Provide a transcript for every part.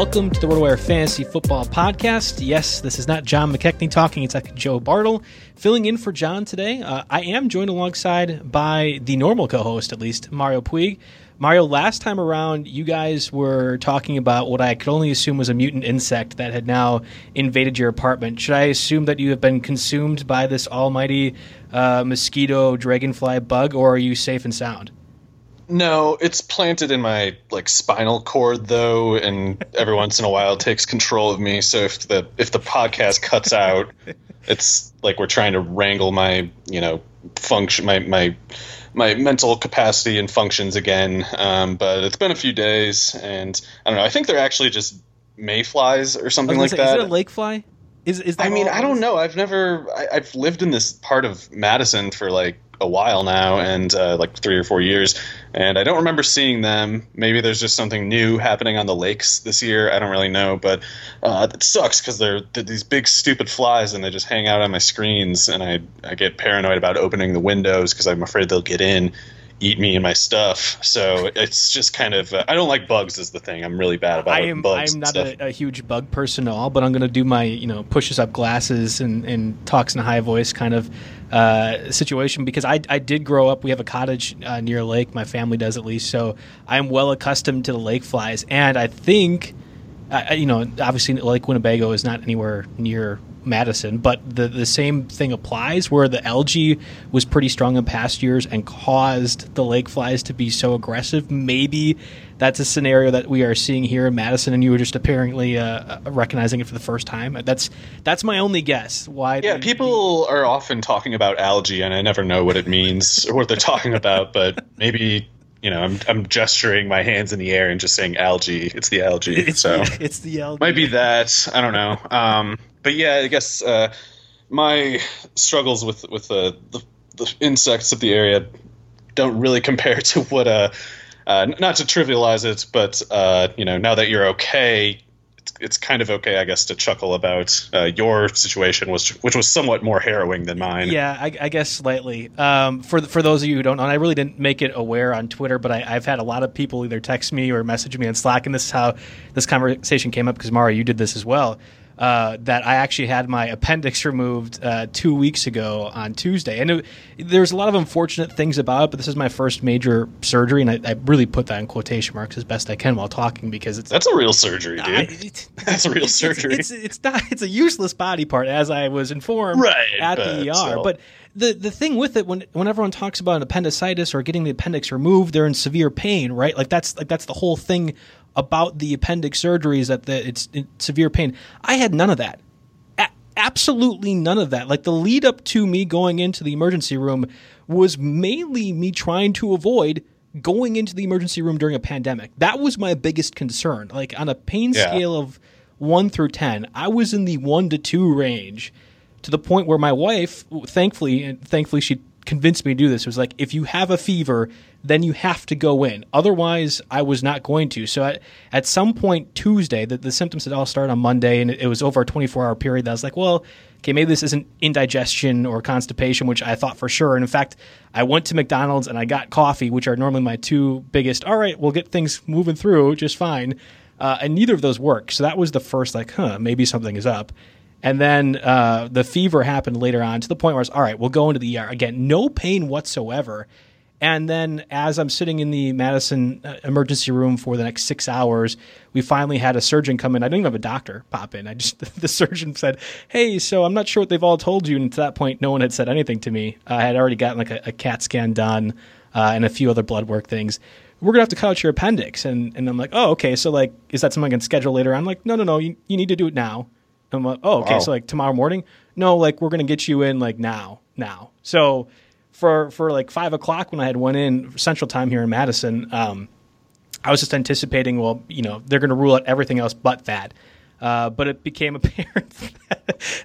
Welcome to the RotoWire Fantasy Football Podcast. Yes, this is not John McKechnie talking. It's like Joe Bartel filling in for John today. Uh, I am joined alongside by the normal co-host, at least Mario Puig. Mario, last time around, you guys were talking about what I could only assume was a mutant insect that had now invaded your apartment. Should I assume that you have been consumed by this almighty uh, mosquito dragonfly bug, or are you safe and sound? No, it's planted in my like spinal cord though, and every once in a while it takes control of me. So if the if the podcast cuts out, it's like we're trying to wrangle my you know function my my my mental capacity and functions again. Um, but it's been a few days, and I don't know. I think they're actually just mayflies or something like say, that. Is it a lake fly? Is is that I mean, I don't know. I've never. I, I've lived in this part of Madison for like a while now, and uh, like three or four years, and I don't remember seeing them. Maybe there's just something new happening on the lakes this year. I don't really know, but uh, it sucks because they're, they're these big stupid flies, and they just hang out on my screens, and I I get paranoid about opening the windows because I'm afraid they'll get in. Eat me and my stuff, so it's just kind of. Uh, I don't like bugs. Is the thing I'm really bad about. I am bugs I'm not a, a huge bug person at all, but I'm going to do my you know pushes up glasses and, and talks in a high voice kind of uh, situation because I, I did grow up. We have a cottage uh, near a lake. My family does at least, so I'm well accustomed to the lake flies. And I think, you know, obviously Lake Winnebago is not anywhere near Madison, but the the same thing applies where the algae was pretty strong in past years and caused the lake flies to be so aggressive. Maybe that's a scenario that we are seeing here in Madison, and you were just apparently uh, recognizing it for the first time. That's that's my only guess. Why? Yeah, people are often talking about algae, and I never know what it means or what they're talking about. But maybe you know, I'm I'm gesturing my hands in the air and just saying algae. It's the algae. it's so the, it's the algae. might be that. I don't know. Um, but yeah, I guess uh, my struggles with with the, the the insects of the area don't really compare to what uh, uh not to trivialize it, but uh, you know, now that you're okay, it's, it's kind of okay, I guess, to chuckle about uh, your situation, was which was somewhat more harrowing than mine. Yeah, I, I guess slightly. Um, for for those of you who don't know, I really didn't make it aware on Twitter, but I, I've had a lot of people either text me or message me on Slack, and this is how this conversation came up because Mara, you did this as well. Uh, that I actually had my appendix removed uh, two weeks ago on Tuesday, and it, there's a lot of unfortunate things about it. But this is my first major surgery, and I, I, really put that in quotation marks as best I can while talking because it's that's a real surgery, dude. I, that's a real it's, surgery. It's, it's, it's, not. It's a useless body part, as I was informed right, at the ER. So. But the the thing with it when when everyone talks about an appendicitis or getting the appendix removed, they're in severe pain, right? Like that's like that's the whole thing about the appendix surgeries that the, it's, severe pain. I had none of that. A- absolutely none of that. Like the lead up to me going into the emergency room was mainly me trying to avoid going into the emergency room during a pandemic. That was my biggest concern. Like on a pain yeah. scale of 1 through 10, I was in the 1 to 2 range to the point where my wife, thankfully, and thankfully she convinced me to do this, was like, if you have a fever, then you have to go in. Otherwise, I was not going to. So at, at some point Tuesday, the, the symptoms had all started on Monday, and it, it was over a 24 hour period. That I was like, well, okay, maybe this isn't indigestion or constipation, which I thought for sure. And in fact, I went to McDonald's and I got coffee, which are normally my two biggest. All right, we'll get things moving through just fine. Uh, and neither of those worked. So that was the first, like, huh, maybe something is up. And then uh, the fever happened later on to the point where it's all right, we'll go into the ER. Again, no pain whatsoever. And then, as I'm sitting in the Madison uh, emergency room for the next six hours, we finally had a surgeon come in. I didn't even have a doctor pop in. I just the surgeon said, "Hey, so I'm not sure what they've all told you." And to that point, no one had said anything to me. I had already gotten like a, a CAT scan done uh, and a few other blood work things. We're gonna have to cut out your appendix, and and I'm like, "Oh, okay. So like, is that something I can schedule later?" I'm like, "No, no, no. You, you need to do it now." I'm like, "Oh, okay. Wow. So like tomorrow morning?" No, like we're gonna get you in like now, now. So for for like five o'clock when I had one in Central Time here in Madison, um, I was just anticipating, well, you know, they're going to rule out everything else but that. Uh, but it became apparent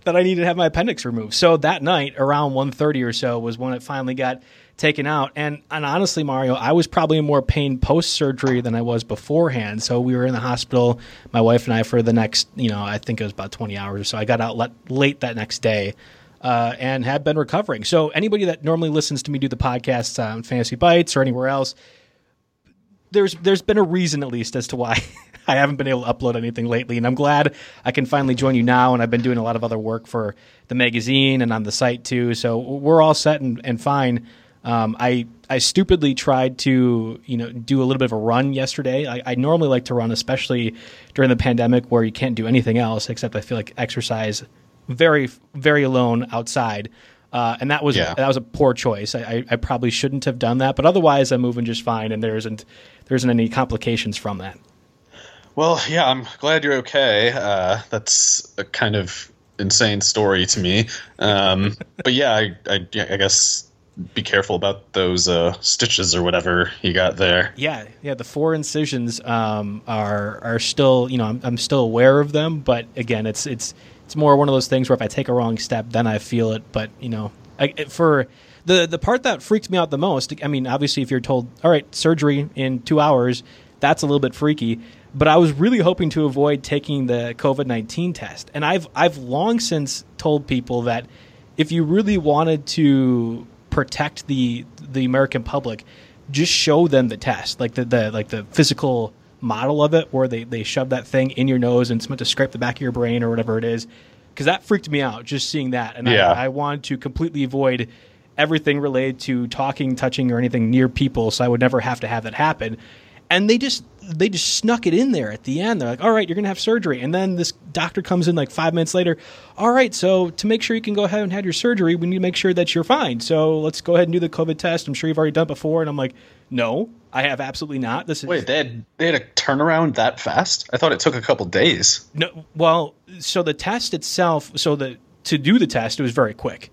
that I needed to have my appendix removed. So that night, around 1.30 or so, was when it finally got taken out. And and honestly, Mario, I was probably more pain post surgery than I was beforehand. So we were in the hospital, my wife and I, for the next, you know, I think it was about 20 hours or so. I got out let, late that next day uh, and have been recovering. So anybody that normally listens to me do the podcast on Fantasy Bites or anywhere else, there's there's been a reason at least as to why I haven't been able to upload anything lately, and I'm glad I can finally join you now. And I've been doing a lot of other work for the magazine and on the site too, so we're all set and, and fine. Um, I I stupidly tried to you know do a little bit of a run yesterday. I, I, normally like to run, especially during the pandemic where you can't do anything else except I feel like exercise very very alone outside. Uh, and that was yeah. that was a poor choice. I, I, probably shouldn't have done that, but otherwise I'm moving just fine, and there isn't there isn't any complications from that. Well, yeah, I'm glad you're okay. Uh, that's a kind of insane story to me, um, but yeah, I, I, I, guess be careful about those uh, stitches or whatever you got there. Yeah, yeah, the four incisions um, are are still you know I'm, I'm still aware of them, but again, it's it's it's more one of those things where if I take a wrong step, then I feel it. But you know, I, for the the part that freaked me out the most, I mean, obviously, if you're told, all right, surgery in two hours, that's a little bit freaky. But I was really hoping to avoid taking the COVID nineteen test, and I've I've long since told people that if you really wanted to protect the the American public, just show them the test, like the, the like the physical model of it where they, they shove that thing in your nose and it's meant to scrape the back of your brain or whatever it is. Because that freaked me out just seeing that. And yeah. I, I wanted to completely avoid everything related to talking, touching, or anything near people so I would never have to have that happen. And they just they just snuck it in there at the end. They're like, "All right, you're gonna have surgery," and then this doctor comes in like five minutes later. All right, so to make sure you can go ahead and have your surgery, we need to make sure that you're fine. So let's go ahead and do the COVID test. I'm sure you've already done it before, and I'm like, "No, I have absolutely not." This is wait, they had they had a turnaround that fast? I thought it took a couple days. No, well, so the test itself, so the to do the test, it was very quick.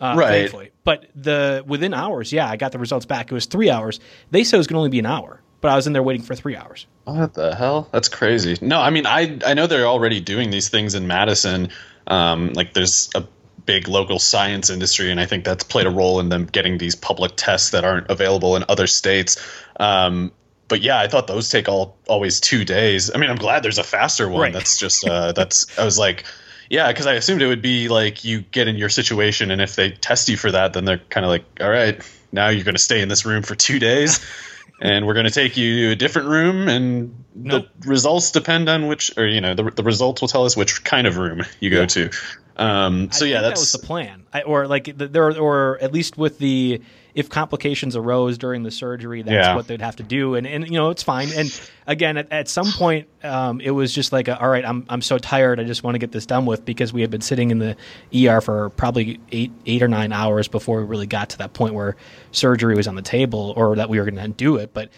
Uh, right. Thankfully. But the within hours, yeah, I got the results back. It was three hours. They said it was going to only be an hour but I was in there waiting for three hours. What the hell? That's crazy. No, I mean, I I know they're already doing these things in Madison. Um, like there's a big local science industry, and I think that's played a role in them getting these public tests that aren't available in other states. Um, but yeah, I thought those take all always two days. I mean, I'm glad there's a faster one. Right. That's just uh, that's I was like. Yeah, because I assumed it would be like you get in your situation, and if they test you for that, then they're kind of like, "All right, now you're going to stay in this room for two days." and we're going to take you to a different room, and nope. the results depend on which, or you know, the the results will tell us which kind of room you go yeah. to. Um, so yeah, that was the plan, I, or like the, there, or at least with the if complications arose during the surgery, that's yeah. what they'd have to do. And, and you know, it's fine. And again, at, at some point, um, it was just like, a, all right, I'm, I'm so tired. I just want to get this done with because we had been sitting in the ER for probably eight, eight or nine hours before we really got to that point where surgery was on the table or that we were going to do it. But,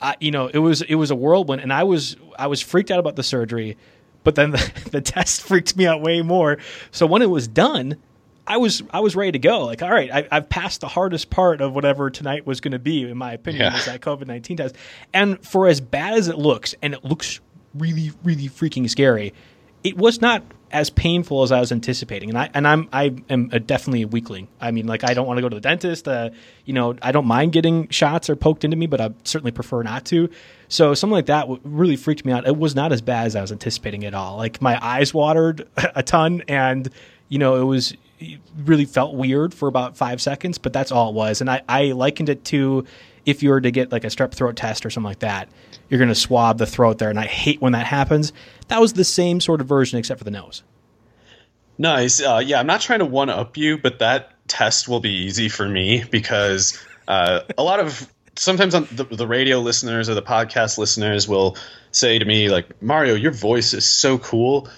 uh, you know, it was, it was a whirlwind and I was, I was freaked out about the surgery, but then the, the test freaked me out way more. So when it was done, I was I was ready to go. Like, all right, I, have passed the hardest part of whatever tonight was going to be, in my opinion, yeah. was that COVID nineteen test. And for as bad as it looks, and it looks really, really freaking scary, it was not as painful as I was anticipating. And I and I'm I am a definitely a weakling. I mean, like I don't want to go to the dentist. Uh, you know, I don't mind getting shots or poked into me, but I certainly prefer not to. So something like that really freaked me out. It was not as bad as I was anticipating at all. Like my eyes watered a ton, and you know, it was really felt weird for about five seconds, but that's all it was. And I, I likened it to if you were to get like a strep throat test or something like that, you're going to swab the throat there. And I hate when that happens. That was the same sort of version except for the nose. Nice. Uh, yeah, I'm not trying to one up you, but that test will be easy for me because uh, a lot of sometimes the, the radio listeners or the podcast listeners will say to me like Mario, your voice is so cool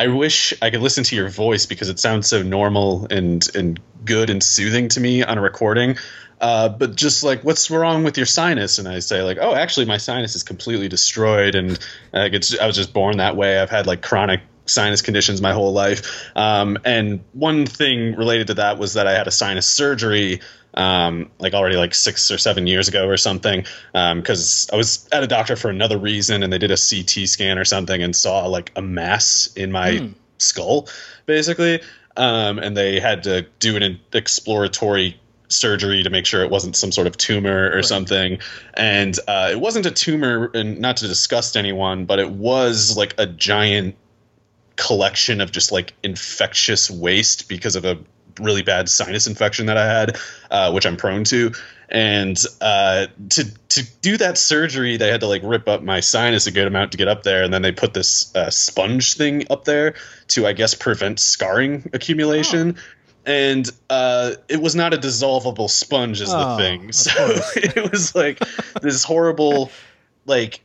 I wish I could listen to your voice because it sounds so normal and and good and soothing to me on a recording. Uh, but just like, what's wrong with your sinus? And I say like, oh, actually, my sinus is completely destroyed, and uh, I was just born that way. I've had like chronic sinus conditions my whole life. Um, and one thing related to that was that I had a sinus surgery um, like already like six or seven years ago or something because um, I was at a doctor for another reason and they did a CT scan or something and saw like a mass in my mm. skull basically um, and they had to do an exploratory surgery to make sure it wasn't some sort of tumor or right. something and uh, it wasn't a tumor and not to disgust anyone but it was like a giant collection of just like infectious waste because of a really bad sinus infection that I had, uh, which I'm prone to. And uh, to to do that surgery, they had to like rip up my sinus a good amount to get up there, and then they put this uh, sponge thing up there to, I guess, prevent scarring accumulation. Oh. And uh, it was not a dissolvable sponge, is oh, the thing. So it was like this horrible, like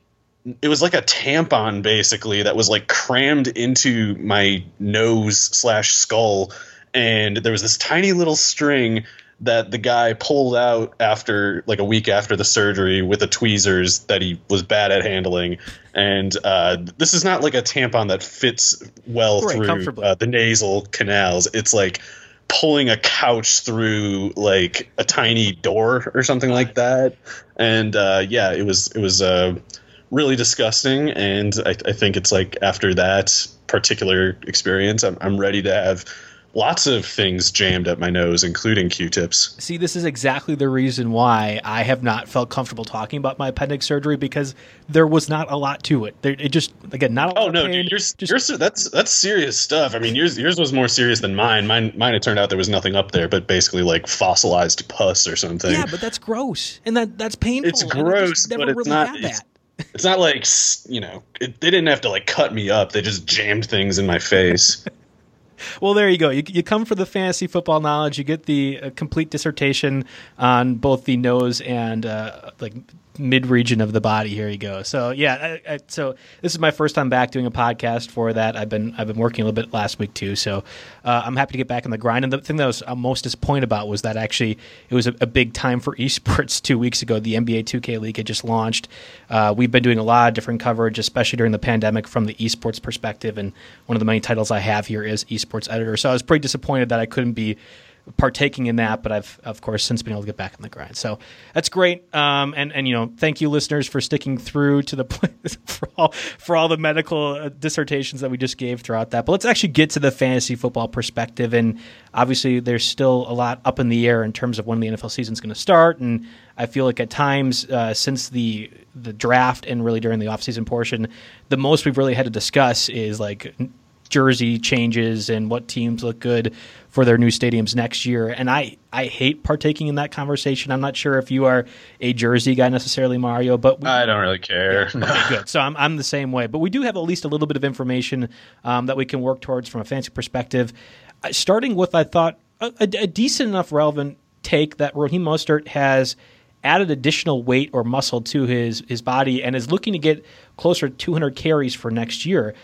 it was like a tampon basically that was like crammed into my nose slash skull and there was this tiny little string that the guy pulled out after like a week after the surgery with the tweezers that he was bad at handling. And uh, this is not like a tampon that fits well right, through uh, the nasal canals. It's like pulling a couch through like a tiny door or something like that. And uh, yeah it was it was uh, really disgusting. And I, I, think it's like after that particular experience I'm, I'm ready to have lots of things jammed up my nose, including Q-tips. See, this is exactly the reason why I have not felt comfortable talking about my appendix surgery because there was not a lot to it. There, it just again not. A oh no, dude, yours, just, yours, that's that's serious stuff. I mean, yours yours was more serious than mine. Mine mine it turned out there was nothing up there, but basically like fossilized pus or something. Yeah, but that's gross, and that that's painful. It's gross, but it's really not. It's, it's not like you know it, they didn't have to like cut me up. They just jammed things in my face. well, there you go. You, you come for the fantasy football knowledge. You get the uh, complete dissertation on both the nose and uh, like mid region of the body. Here you go. So yeah, I, I, so this is my first time back doing a podcast for that. I've been I've been working a little bit last week too. So uh, I'm happy to get back in the grind. And the thing that I was most disappointed about was that actually it was a, a, big time for esports two weeks ago. The NBA 2K League had just launched. Uh, we've been doing a lot of different coverage, especially during the pandemic, from the esports perspective. And one of the many titles I have here is esports editor. So I was pretty disappointed that I couldn't be partaking in that, but I've of course since been able to get back in the grind. So that's great. Um, and and you know, thank you listeners for sticking through to the for all for all the medical uh, dissertations that we just gave throughout that. But let's actually get to the fantasy football perspective. And obviously, there's still a lot up in the air in terms of when the NFL season is going to start. And I feel like at times uh, since the the draft and really during the offseason portion, the most we've really had to discuss is like jersey changes and what teams look good for their new stadiums next year. And I, I hate partaking in that conversation. I'm not sure if you are a jersey guy necessarily, Mario, but we, I don't really care. Yeah, okay, good. So I'm, I'm the same way. But we do have at least a little bit of information um, that we can work towards from a fancy perspective. Uh, starting with, I thought, a, a, a decent enough relevant take that Raheem Mostert has added additional weight or muscle to his his body and is looking to get closer to 200 carries for next year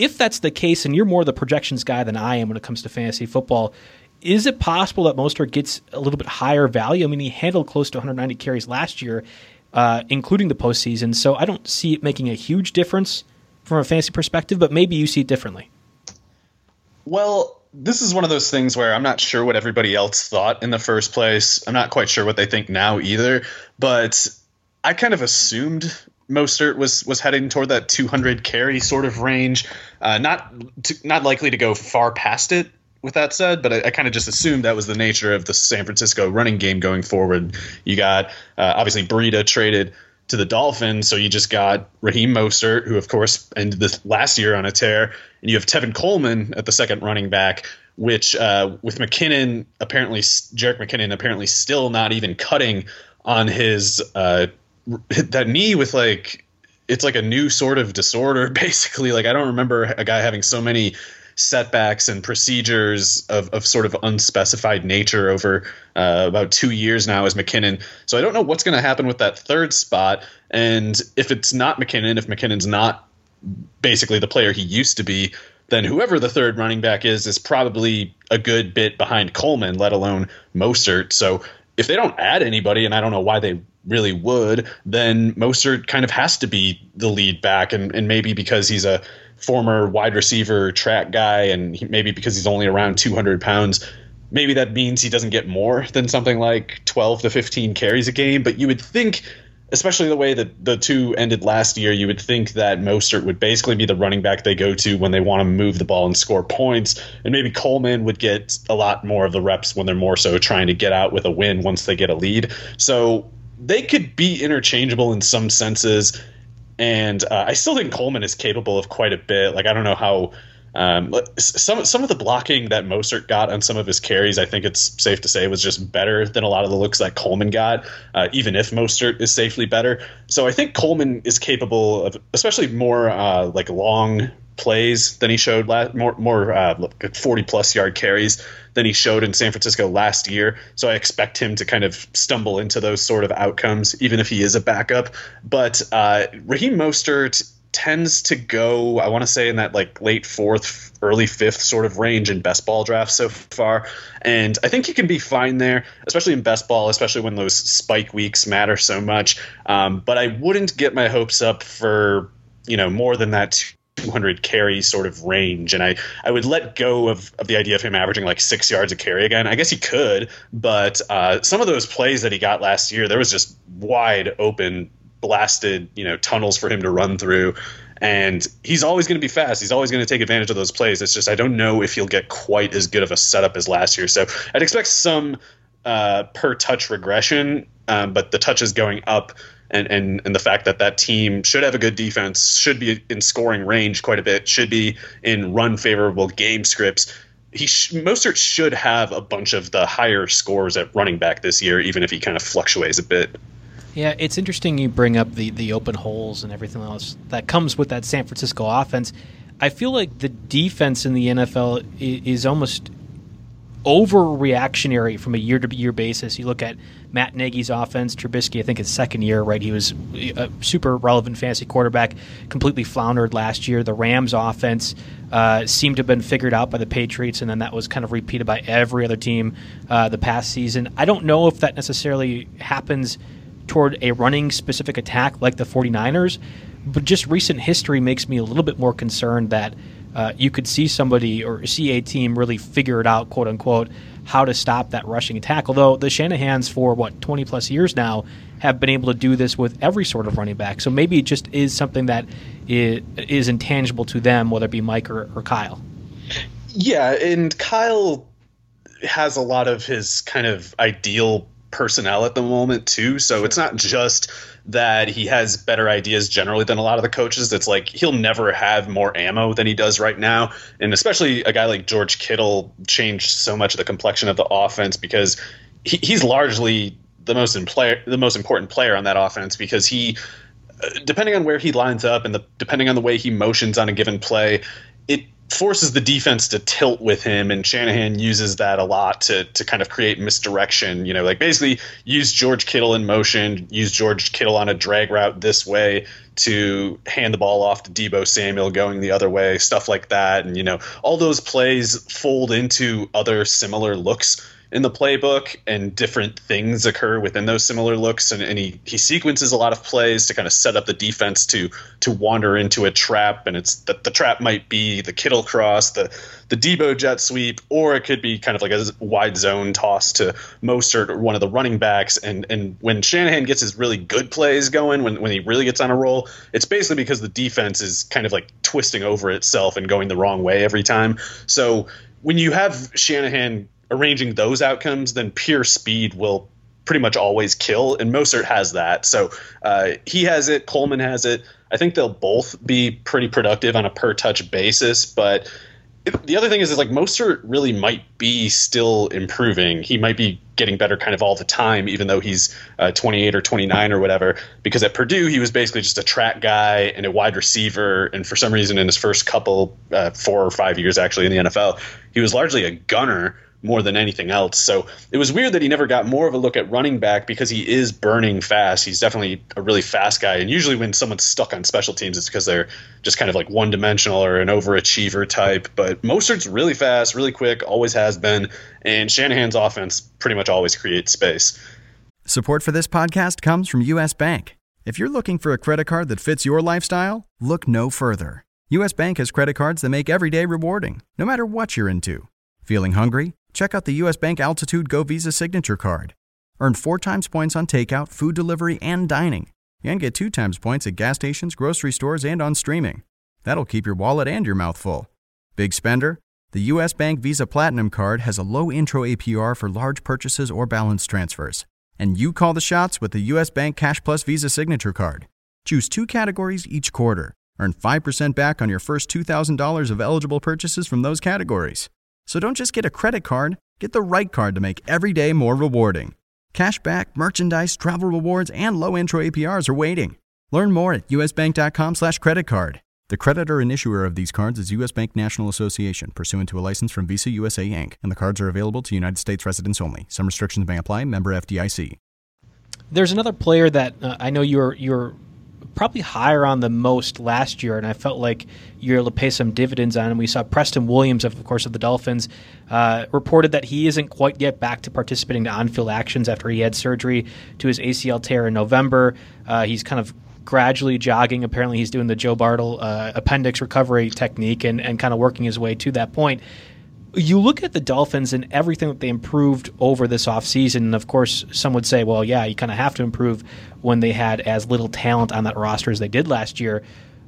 if that's the case, and you're more the projections guy than I am when it comes to fantasy football, is it possible that Mostert gets a little bit higher value? I mean, he handled close to 190 carries last year, uh, including the postseason. So I don't see it making a huge difference from a fantasy perspective, but maybe you see it differently. Well, this is one of those things where I'm not sure what everybody else thought in the first place. I'm not quite sure what they think now either, but I kind of assumed Mostert was was heading toward that 200 carry sort of range. Uh, not to, not likely to go far past it. With that said, but I, I kind of just assumed that was the nature of the San Francisco running game going forward. You got uh, obviously Breida traded to the Dolphins, so you just got Raheem Mostert, who of course ended this last year on a tear, and you have Tevin Coleman at the second running back, which uh, with McKinnon apparently Jerick McKinnon apparently still not even cutting on his uh, that knee with like it's like a new sort of disorder basically. Like i don't remember a guy having so many setbacks and procedures of, of sort of unspecified nature over uh, about two years now as mckinnon. So i don't know what's going to happen with that third spot. And if it's not mckinnon if mckinnon's not basically the player he used to be then whoever the third running back is is probably a good bit behind coleman let alone mostert. So if they don't add anybody, and I don't know why they really would, then Mostert kind of has to be the lead back, and, and maybe because he's a former wide receiver track guy, and he, maybe because he's only around 200 pounds, maybe that means he doesn't get more than something like 12 to 15 carries a game. But you would think especially the way that the two ended last year, you would think that Mostert would basically be the running back they go to when they want to move the ball and score points, and maybe Coleman would get a lot more of the reps when they're more so trying to get out with a win once they get a lead. So they could be interchangeable in some senses, and uh, I still think Coleman is capable of quite a bit. Like I don't know how um, some some of the blocking that Mostert got on some of his carries, I think it's safe to say, was just better than a lot of the looks that Coleman got, uh, even if Mostert is safely better. So I think Coleman is capable of, especially more uh, like long plays than he showed last, more more uh, forty plus yard carries than he showed in San Francisco last year. So I expect him to kind of stumble into those sort of outcomes, even if he is a backup. But uh, Raheem Mostert tends to go, I want to say, in that like late fourth, early fifth sort of range in best ball drafts so far. And I think he can be fine there, especially in best ball, especially when those spike weeks matter so much. Um, but I wouldn't get my hopes up for, you know, more than that 200 carry sort of range. And I, I would let go of, of the idea of him averaging like six yards a carry again. I guess he could, but uh, some of those plays that he got last year, there was just wide open blasted you know tunnels for him to run through and he's always going to be fast he's always going to take advantage of those plays it's just i don't know if he'll get quite as good of a setup as last year so i'd expect some uh, per touch regression um, but the touch is going up and, and and the fact that that team should have a good defense should be in scoring range quite a bit should be in run favorable game scripts he sh- Mostert should have a bunch of the higher scores at running back this year, even if he kind of fluctuates a bit. Yeah, it's interesting you bring up the the open holes and everything else that comes with that San Francisco offense. I feel like the defense in the NFL is almost overreactionary from a year to year basis. You look at Matt Nagy's offense, Trubisky, I think his second year, right? He was a super relevant fantasy quarterback, completely floundered last year. The Rams offense uh, seemed to have been figured out by the Patriots, and then that was kind of repeated by every other team uh, the past season. I don't know if that necessarily happens toward a running specific attack like the 49ers. But just recent history makes me a little bit more concerned that uh, you could see somebody or see a team really figure it out, quote unquote, how to stop that rushing attack. Although the Shanahan's for what 20 plus years now have been able to do this with every sort of running back. So maybe it just is something that is, intangible to them, whether it be Mike or, or Kyle. Yeah, and Kyle has a lot of his kind of ideal personnel at the moment too. So it's not just that he has better ideas generally than a lot of the coaches. It's like he'll never have more ammo than he does right now. And especially a guy like George Kittle changed so much of the complexion of the offense because he, he's largely the most in player, the most important player on that offense because he, uh, depending on where he lines up and the, depending on the way he motions on a given play, it forces the defense to tilt with him, and Shanahan uses that a lot to to kind of create misdirection. You know, like basically use George Kittle in motion, use George Kittle on a drag route this way to hand the ball off to Deebo Samuel going the other way, stuff like that, and you know all those plays fold into other similar looks in the playbook and different things occur within those similar looks. And, and he, he sequences a lot of plays to kind of set up the defense to to wander into a trap. And it's that the trap might be the Kittle cross the the Deebo jet sweep or it could be kind of like a wide zone toss to Mostert or one of the running backs. And and when Shanahan gets his really good plays going when, when he really gets on a roll it's basically because the defense is kind of like twisting over itself and going the wrong way every time. So when you have Shanahan arranging those outcomes, then pure speed will pretty much always kill. And Mostert has that. So uh, he has it. Coleman has it. I think they'll both be pretty productive on a per touch basis. But the other thing is, is like Mostert really might be still improving. He might be getting better kind of all the time, even though he's uh, 28 or 29 or whatever. Because at Purdue, he was basically just a track guy and a wide receiver. And for some reason, in his first couple, uh, four or five years actually in the NFL, he was largely a gunner more than anything else. So it was weird that he never got more of a look at running back because he is burning fast. He's definitely a really fast guy. And usually when someone's stuck on special teams, it's because they're just kind of like one dimensional or an overachiever type. But Mostert's really fast, really quick, always has been. And Shanahan's offense pretty much always creates space. Support for this podcast comes from U.S. Bank. If you're looking for a credit card that fits your lifestyle, look no further. U.S. Bank has credit cards that make every day rewarding, no matter what you're into. Feeling hungry? Check out the US Bank Altitude Go Visa Signature Card. Earn four times points on takeout, food delivery, and dining. And get two times points at gas stations, grocery stores, and on streaming. That'll keep your wallet and your mouth full. Big spender? The US Bank Visa Platinum Card has a low intro APR for large purchases or balance transfers. And you call the shots with the US Bank Cash Plus Visa Signature Card. Choose two categories each quarter. Earn 5% back on your first $2,000 of eligible purchases from those categories. So don't just get a credit card, get the right card to make every day more rewarding. Cashback, merchandise, travel rewards, and low intro APRs are waiting. Learn more at usbank.com slash credit card. The creditor and issuer of these cards is U.S. Bank National Association, pursuant to a license from Visa USA Inc., and the cards are available to United States residents only. Some restrictions may apply. Member FDIC. There's another player that uh, I know you're you're probably higher on the most last year, and I felt like you're able to pay some dividends on. And we saw Preston Williams, of course, of the Dolphins, uh, reported that he isn't quite yet back to participating in on-field actions after he had surgery to his ACL tear in November. Uh, he's kind of gradually jogging. Apparently, he's doing the Joe Bartel uh, appendix recovery technique and, and kind of working his way to that point you look at the Dolphins and everything that they improved over this offseason, and of course, some would say, well, yeah, you kind of have to improve when they had as little talent on that roster as they did last year.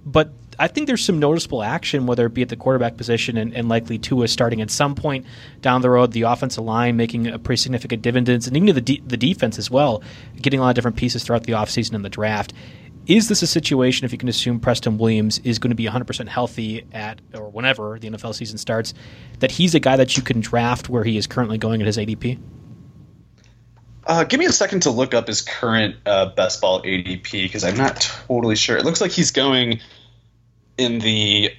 But I think there's some noticeable action, whether it be at the quarterback position and, and likely Tua starting at some point down the road, the offensive line making a pretty significant dividends, and even the, de- the defense as well, getting a lot of different pieces throughout the offseason and the draft. Is this a situation, if you can assume Preston Williams is going to be 100% healthy at, or whenever the NFL season starts, that he's a guy that you can draft where he is currently going at his ADP? Uh, give me a second to look up his current uh, best ball ADP because I'm not totally sure. It looks like he's going in the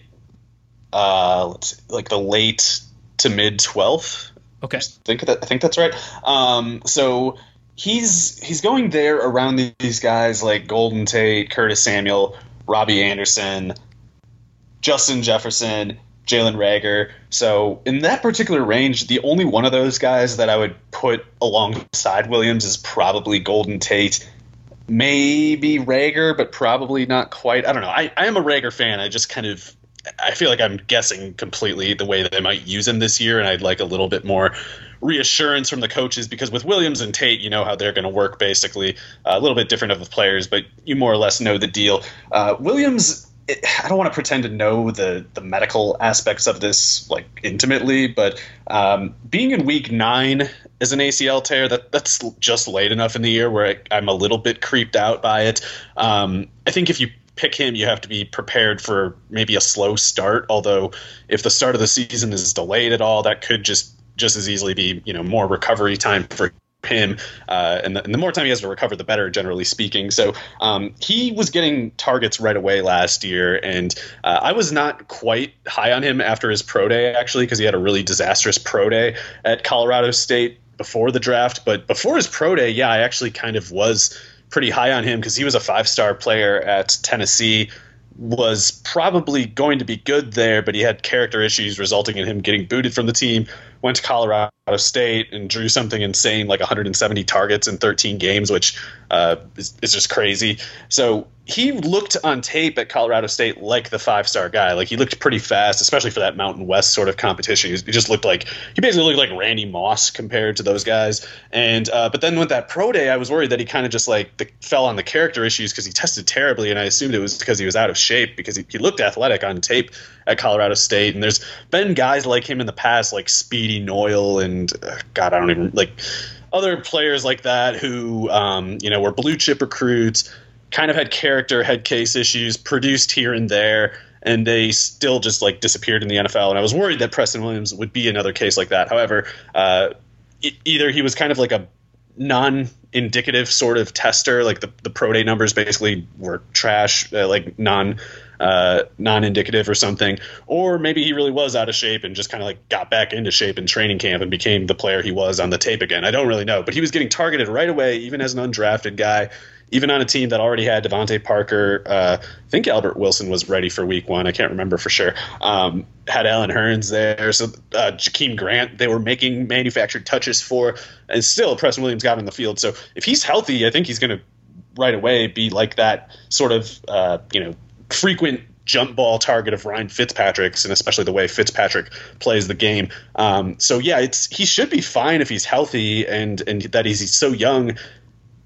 uh, let's see, like the late to mid 12th. Okay, I think that I think that's right. Um, so he's he's going there around these guys like Golden Tate, Curtis Samuel, Robbie Anderson, Justin Jefferson, Jalen Reagor. So in that particular range, the only one of those guys that I would put alongside Williams is probably Golden Tate. Maybe Reagor, but probably not quite. I don't know. I, I am a Reagor fan. I just kind of I feel like I'm guessing completely the way that they might use him this year, and I'd like a little bit more reassurance from the coaches because with Williams and Tate, you know how they're going to work basically. Uh, a little bit different of the players, but you more or less know the deal. Uh, Williams it, I don't want to pretend to know the the medical aspects of this like intimately, but um, being in week nine as an ACL tear that that's just late enough in the year where I, am a little bit creeped out by it. Um, I think if you pick him, you have to be prepared for maybe a slow start. Although if the start of the season is delayed at all, that could just just as easily be you know more recovery time for him, uh, and, the, and, the, more time he has to recover, the better, generally speaking. So um, he was getting targets right away last year, and uh, I was not quite high on him after his pro day, actually, because he had a really disastrous pro day at Colorado State before the draft. But before his pro day, yeah, I actually kind of was pretty high on him because he was a five star player at Tennessee was probably going to be good there, but he had character issues resulting in him getting booted from the team. Went to Colorado State and drew something insane like 170 targets in 13 games, which uh, is, is just crazy. So he looked on tape at Colorado State like the five star guy. Like he looked pretty fast, especially for that Mountain West sort of competition. He, just looked like he basically looked like Randy Moss compared to those guys. And uh, but then with that pro day, I was worried that he kind of just like the, fell on the character issues because he tested terribly, and I assumed it was because he was out of shape because he, he looked athletic on tape at Colorado State. And there's been guys like him in the past, like Speedy Noil and uh, God, I don't even like other players like that who um, you know were blue chip recruits kind of had character head case issues, produced here and there, and they still just like disappeared in the NFL. And I was worried that Preston Williams would be another case like that. However, uh, it, either he was kind of like a non-indicative sort of tester, like the the pro day numbers basically were trash, uh, like non. Uh, non-indicative or something, or maybe he really was out of shape and just kind of like got back into shape in training camp and became the player he was on the tape again. I don't really know, but he was getting targeted right away, even as an undrafted guy even on a team that already had DeVante Parker, uh, I think Albert Wilson was ready for week one. I can't remember for sure. Um, had Allen Hurns there, so uh, Jakeem Grant they were making manufactured touches for, and still Preston Williams got in the field. So if he's healthy, I think he's going to right away be like that sort of uh, you know frequent jump ball target of Ryan Fitzpatrick's, and especially the way Fitzpatrick plays the game. Um, so yeah, it's he should be fine if he's healthy and and that he's, he's so young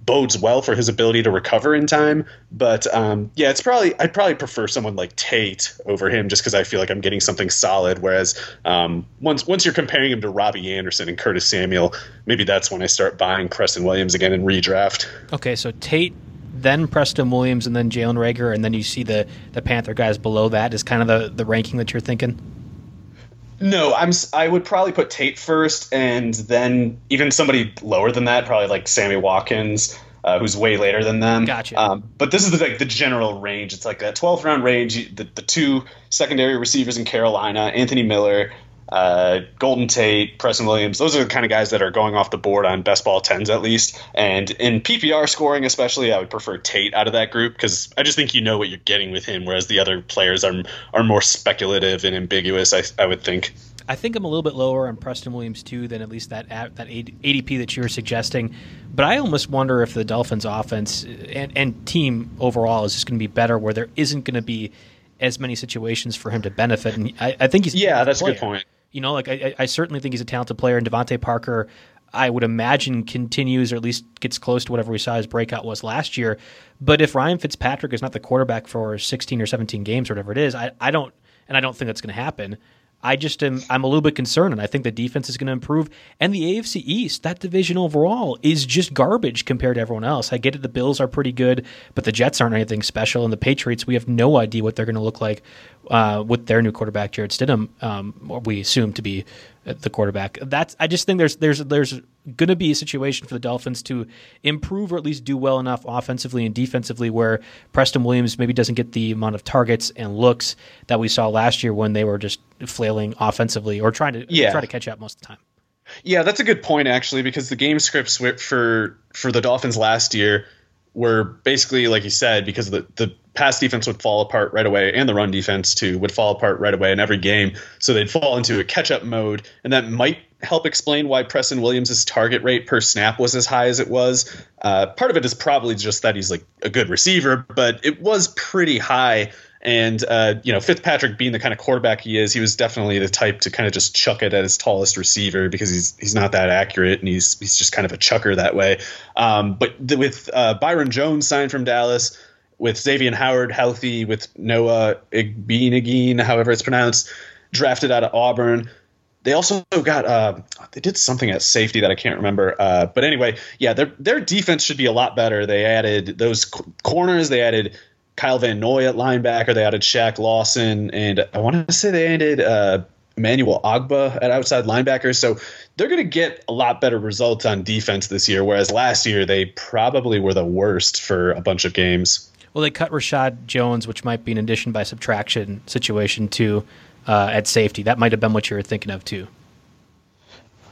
bodes well for his ability to recover in time. But um, yeah, it's probably I'd probably prefer someone like Tate over him just because I feel like I'm getting something solid. Whereas um, once once you're comparing him to Robbie Anderson and Curtis Samuel, maybe that's when I start buying Preston Williams again in redraft. Okay, so Tate. Then Preston Williams, and then Jalen Reagor, and then you see the, the Panther guys below that is kind of the, the ranking that you're thinking. No, I'm. I would probably put Tate first, and then even somebody lower than that, probably like Sammy Watkins, uh, who's way later than them. Gotcha. Um, but this is the, like the general range. It's like that 12th round range. The, the two secondary receivers in Carolina, Anthony Miller, uh, Golden Tate, Preston Williams. Those are the kind of guys that are going off the board on best ball tens at least. And in PPR scoring, especially, I would prefer Tate out of that group because I just think you know what you're getting with him, whereas the other players are are more speculative and ambiguous. I, I would think. I think I'm a little bit lower on Preston Williams too than at least that that ADP that you were suggesting. But I almost wonder if the Dolphins' offense and, and team overall is just going to be better, where there isn't going to be as many situations for him to benefit. And I, I think he's yeah, that's a good point. You know, like I, I certainly think he's a talented player, and DeVante Parker. I would imagine continues or at least gets close to whatever we saw his breakout was last year. But if Ryan Fitzpatrick is not the quarterback for 16 or 17 games or whatever it is, I, I don't, and I don't think that's going to happen. I just am I'm a little bit concerned, and I think the defense is going to improve. And the AFC East, that division overall, is just garbage compared to everyone else. I get it; the Bills are pretty good, but the Jets aren't anything special, and the Patriots, we have no idea what they're going to look like uh, with their new quarterback, Jarrett Stidham. Um, we assume to be the quarterback. That's I just think there's there's there's going to be a situation for the Dolphins to improve or at least do well enough offensively and defensively where Preston Williams maybe doesn't get the amount of targets and looks that we saw last year when they were just flailing offensively or trying to yeah. try to catch up most of the time. Yeah, that's a good point actually because the game scripts for for the Dolphins last year were basically like you said because the the pass defense would fall apart right away and the run defense too would fall apart right away in every game. So they'd fall into a catch up mode and that might help explain why Preston Williams' target rate per snap was as high as it was. Uh, part of it is probably just that he's like a good receiver but it was pretty high. And uh, you know Fitzpatrick being the kind of quarterback he is, he was definitely the type to kind of just chuck it at his tallest receiver because he's he's not that accurate and he's he's just kind of a chucker that way. Um, but with uh, Byron Jones signed from Dallas, with Xavier Howard healthy, with Noah Igbinoghene, however it's pronounced, drafted out of Auburn. They also got uh, they did something at safety that I can't remember. Uh, but anyway, yeah, their their defense should be a lot better. They added those corners. They added Kyle Van Noy at linebacker. They added Shaq Lawson, and I want to say they added uh, Emmanuel Ogbah at outside linebacker. So they're going to get a lot better results on defense this year, whereas last year they probably were the worst for a bunch of games. Well, they cut Reshad Jones, which might be an addition by subtraction situation too uh, at safety. That might have been what you were thinking of too.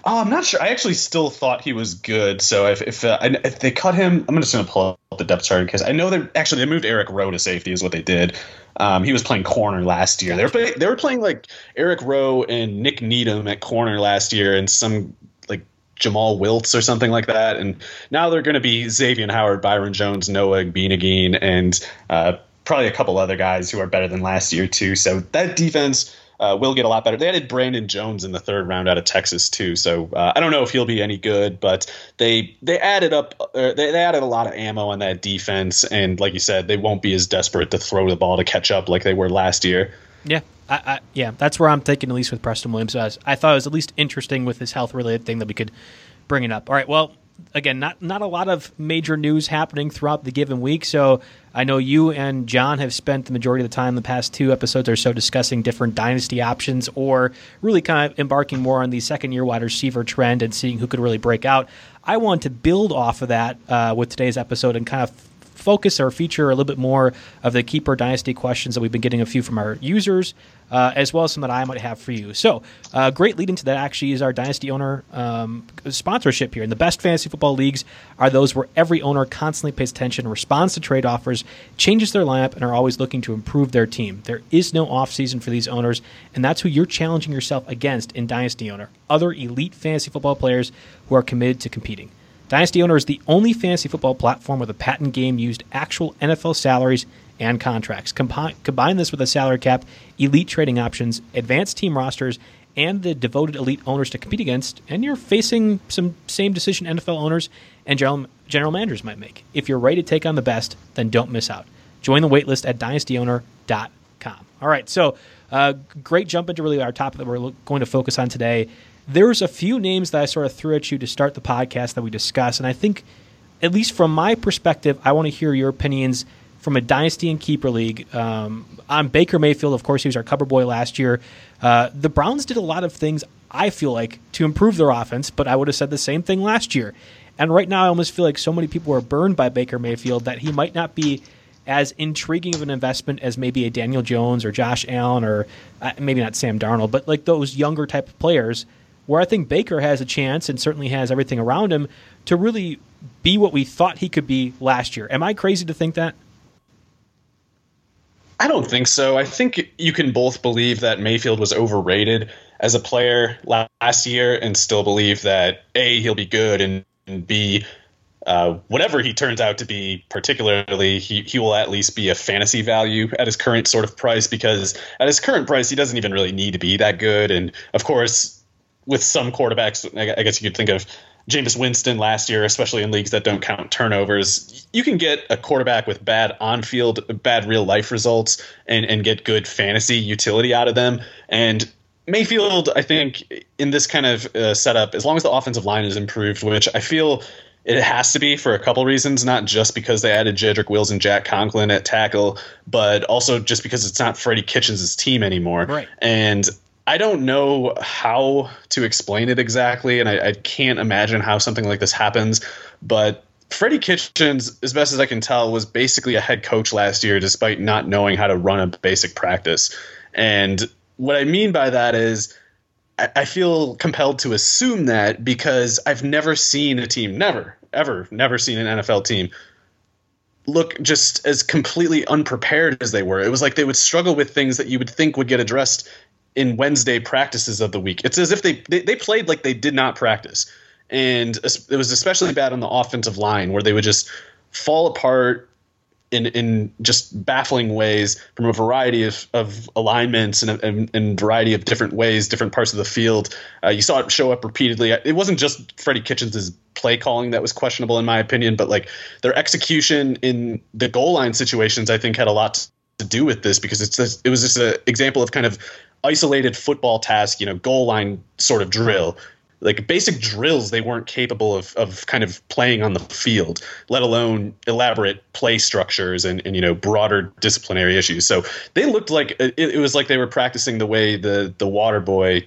Oh, I'm not sure. I actually still thought he was good. So if if, uh, if they cut him, I'm just going to pull up the depth chart because I know they actually they moved Eric Rowe to safety is what they did. Um, he was playing corner last year. They were play, they were playing like Eric Rowe and Nick Needham at corner last year, and some Jomal Wiltz or something like that. And now they're going to be Xavier Howard, Byron Jones, Noah Igbinoghene, and uh, probably a couple other guys who are better than last year too. So that defense uh, will get a lot better. They added Brandon Jones in the third round out of Texas too, so uh, I don't know if he'll be any good, but they they added up uh, they, they added a lot of ammo on that defense, and like you said, they won't be as desperate to throw the ball to catch up like they were last year. Yeah, I, I, yeah, that's where I'm thinking at least with Preston Williams. I, I thought it was at least interesting with this health related thing that we could bring it up. All right, well, again, not not a lot of major news happening throughout the given week. So I know you and John have spent the majority of the time the past two episodes or so discussing different dynasty options, or really kind of embarking more on the second year wide receiver trend and seeing who could really break out. I want to build off of that uh, with today's episode and kind of focus or feature a little bit more of the keeper dynasty questions that we've been getting a few from our users, uh, as well as some that I might have for you. So, uh, great lead into that actually is our dynasty owner um, sponsorship here. And the best fantasy football leagues are those where every owner constantly pays attention, responds to trade offers, changes their lineup, and are always looking to improve their team. There is no off season for these owners, and that's who you're challenging yourself against in Dynasty Owner other elite fantasy football players who are committed to competing. Dynasty Owner is the only fantasy football platform with a patent game used actual NFL salaries and contracts. Combine, combine this with a salary cap, elite trading options, advanced team rosters, and the devoted elite owners to compete against, and you're facing some same decision NFL owners and general, general managers might make. If you're ready to take on the best, then don't miss out. Join the waitlist at dynastyowner.com. All right, so uh, great jump into really our topic that we're going to focus on today there's a few names that I sort of threw at you to start the podcast that we discuss, and I think, at least from my perspective, I want to hear your opinions from a dynasty and keeper league um, on Baker Mayfield. Of course, he was our cover boy last year. Uh, the Browns did a lot of things I feel like to improve their offense, but I would have said the same thing last year. And right now, I almost feel like so many people are burned by Baker Mayfield that he might not be as intriguing of an investment as maybe a Daniel Jones or Josh Allen or uh, maybe not Sam Darnold, but like those younger type of players where I think Baker has a chance and certainly has everything around him to really be what we thought he could be last year. Am I crazy to think that? I don't think so. I think you can both believe that Mayfield was overrated as a player last year and still believe that A, he'll be good, and, and B, uh, whatever he turns out to be, particularly, he, he will at least be a fantasy value at his current sort of price because at his current price, he doesn't even really need to be that good. And of course, with some quarterbacks, I guess you could think of Jameis Winston last year, especially in leagues that don't count turnovers. You can get a quarterback with bad on field, bad real life results and, and get good fantasy utility out of them. And Mayfield, I think, in this kind of uh, setup, as long as the offensive line is improved, which I feel it has to be for a couple reasons, not just because they added Jedrick Wills and Jack Conklin at tackle, but also just because it's not Freddie Kitchens' team anymore. Right. And I don't know how to explain it exactly, and I, I, can't imagine how something like this happens. But Freddie Kitchens, as best as I can tell, was basically a head coach last year, despite not knowing how to run a basic practice. And what I mean by that is, I, I feel compelled to assume that because I've never seen a team, never, ever, never seen an NFL team look just as completely unprepared as they were. It was like they would struggle with things that you would think would get addressed in Wednesday practices of the week. It's as if they, they, they played like they did not practice. And it was especially bad on the offensive line where they would just fall apart in in just baffling ways from a variety of, of alignments and, and variety of different ways, different parts of the field. Uh, you saw it show up repeatedly. It wasn't just Freddie Kitchens' play calling that was questionable in my opinion, but like their execution in the goal line situations, I think had a lot to do with this because it's it was just an example of kind of isolated football task, you know, goal line sort of drill. Like basic drills they weren't capable of, of kind of playing on the field let alone elaborate play structures and, and you know broader disciplinary issues. So they looked like it, it was like they were practicing the way the the water boy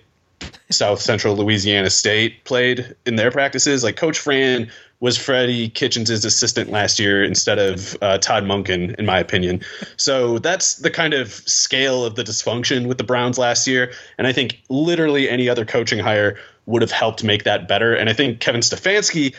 south central louisiana state played in their practices. Like coach fran was Freddie Kitchens' assistant last year instead of uh, Todd Monken, in my opinion. So that's the kind of scale of the dysfunction with the Browns last year. And I think literally any other coaching hire would have helped make that better. And I think Kevin Stefanski,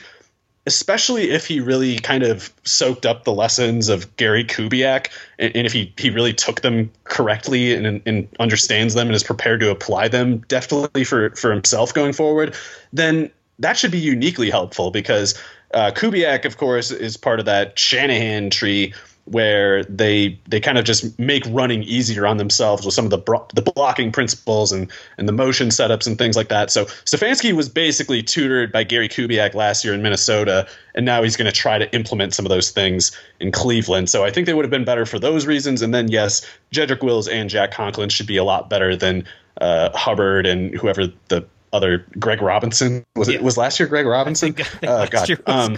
especially if he really kind of soaked up the lessons of Gary Kubiak, and, and if he, he really took them correctly and, and understands them and is prepared to apply them definitely for, for himself going forward, then that should be uniquely helpful because uh, Kubiak, of course, is part of that Shanahan tree where they they kind of just make running easier on themselves with some of the bro- the blocking principles and and the motion setups and things like that. So Stefanski was basically tutored by Gary Kubiak last year in Minnesota, and now he's going to try to implement some of those things in Cleveland. So I think they would have been better for those reasons. And then yes, Jedrick Wills and Jack Conklin should be a lot better than uh, Hubbard and whoever the other Greg Robinson was yeah. it was last year Greg Robinson? I, think, uh, God. Um,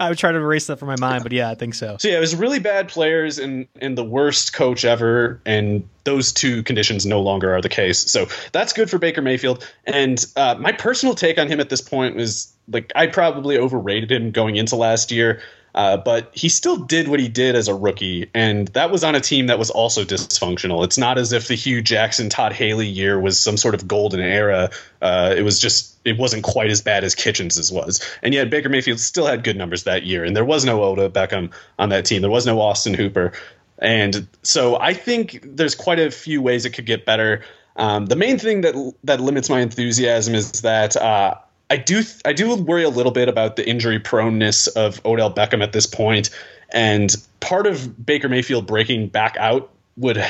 I would try to erase that from my mind, but yeah, I think so. So yeah, it was really bad players and and the worst coach ever, and those two conditions no longer are the case. So that's good for Baker Mayfield. And uh, my personal take on him at this point was like I probably overrated him going into last year. Uh, but he still did what he did as a rookie, and that was on a team that was also dysfunctional. It's not as if the Hue Jackson, Todd Haley year was some sort of golden era. Uh, it was just it wasn't quite as bad as Kitchens's was, and yet Baker Mayfield still had good numbers that year, and there was no Odell Beckham on that team. There was no Austin Hooper, and so I think there's quite a few ways it could get better. Um, the main thing that that limits my enthusiasm is that. Uh, I do I do worry a little bit about the injury proneness of Odell Beckham at this point, and part of Baker Mayfield breaking back out would.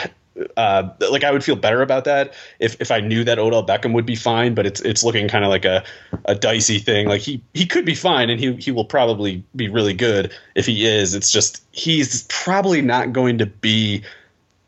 Uh, like I would feel better about that if, if I knew that Odell Beckham would be fine, but it's it's looking kind of like a, a dicey thing. Like he he could be fine, and he he will probably be really good if he is. It's just he's probably not going to be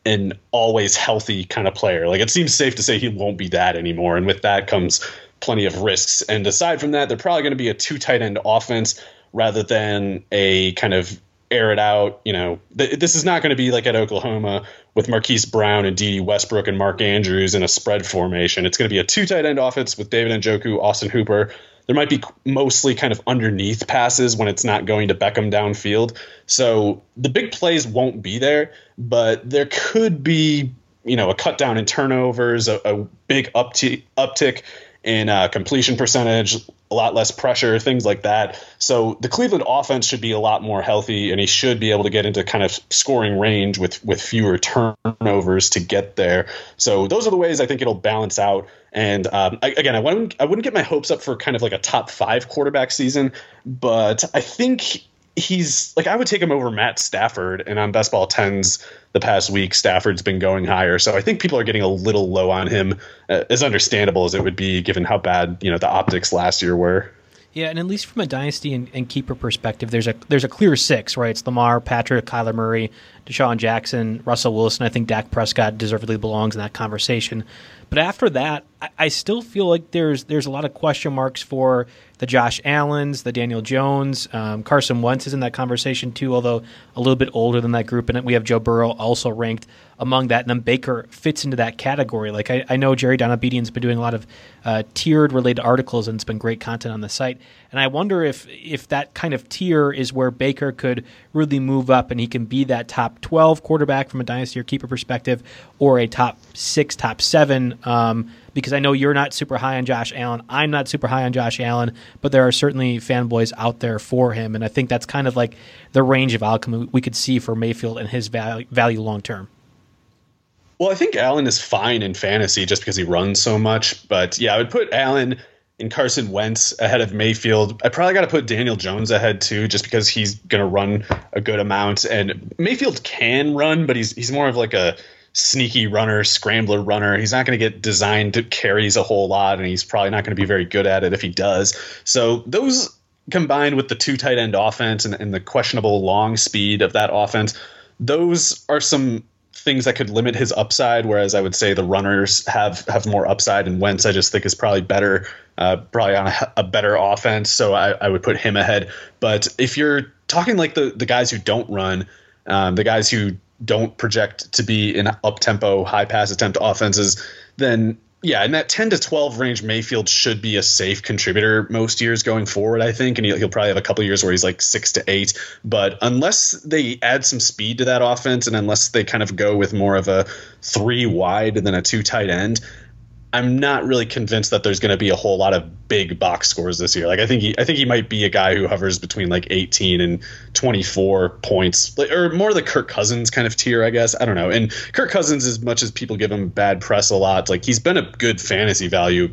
an always healthy kind of player. Like it seems safe to say he won't be that anymore, and with that comes plenty of risks. And aside from that, they're probably going to be a two tight end offense rather than a kind of air it out. You know, th- this is not going to be like at Oklahoma with Marquise Brown and Dede Westbrook and Mark Andrews in a spread formation. It's going to be a two tight end offense with David and Njoku, Austin Hooper. There might be mostly kind of underneath passes when it's not going to Beckham downfield. So the big plays won't be there, but there could be, you know, a cut down in turnovers, a, a big uptick, uptick in uh, completion percentage, a lot less pressure, things like that. So the Cleveland offense should be a lot more healthy, and he should be able to get into kind of scoring range with with fewer turnovers to get there. So those are the ways I think it'll balance out. And um, I, again, I wouldn't I wouldn't get my hopes up for kind of like a top five quarterback season, but I think he's like I would take him over Matt Stafford, and on Best Ball Tens the past week, Stafford's been going higher. So I think people are getting a little low on him, uh, as understandable as it would be given how bad you know the optics last year were. Yeah, and at least from a dynasty and, and, keeper perspective, there's a there's a clear six, right? It's Lamar, Patrick, Kyler Murray, Deshaun Jackson, Russell Wilson. I think Dak Prescott deservedly belongs in that conversation. But after that, I, I still feel like there's there's a lot of question marks for the Josh Allens, the Daniel Jones, um, Carson Wentz is in that conversation too, although a little bit older than that group. And we have Joe Burrow also ranked among that. And then Baker fits into that category. Like I, I know Jerry Donabedian's been doing a lot of uh, tiered related articles, and it's been great content on the site. And I wonder if if that kind of tier is where Baker could really move up, and he can be that top twelve quarterback from a dynasty or keeper perspective, or a top six, top seven. Um, because I know you're not super high on Josh Allen. I'm not super high on Josh Allen, but there are certainly fanboys out there for him. And I think that's kind of like the range of outcome we could see for Mayfield and his value, value long term. Well, I think Allen is fine in fantasy just because he runs so much. But yeah, I would put Allen and Carson Wentz ahead of Mayfield. I probably got to put Daniel Jones ahead too, just because he's going to run a good amount. And Mayfield can run, but he's he's more of like a sneaky runner, scrambler runner. He's not going to get designed to carries a whole lot, and he's probably not going to be very good at it if he does. So those combined with the two tight end offense and, and the questionable long speed of that offense, those are some things that could limit his upside. Whereas I would say the runners have have more upside, and Wentz I just think is probably better, uh, probably on a, a, better offense. So I, I, would put him ahead. But if you're talking like the the guys who don't run, um, the guys who don't project to be in up tempo, high pass attempt offenses, then yeah, in that 10 to 12 range, Mayfield should be a safe contributor most years going forward, I think. And he'll, he'll, probably have a couple years where he's like six to eight. But unless they add some speed to that offense and unless they kind of go with more of a three wide than a two tight end, I'm not really convinced that there's going to be a whole lot of big box scores this year. Like I think he, I think he might be a guy who hovers between like 18 and 24 points, or more of the Kirk Cousins kind of tier, I guess. I don't know. And Kirk Cousins, as much as people give him bad press a lot, like he's been a good fantasy value,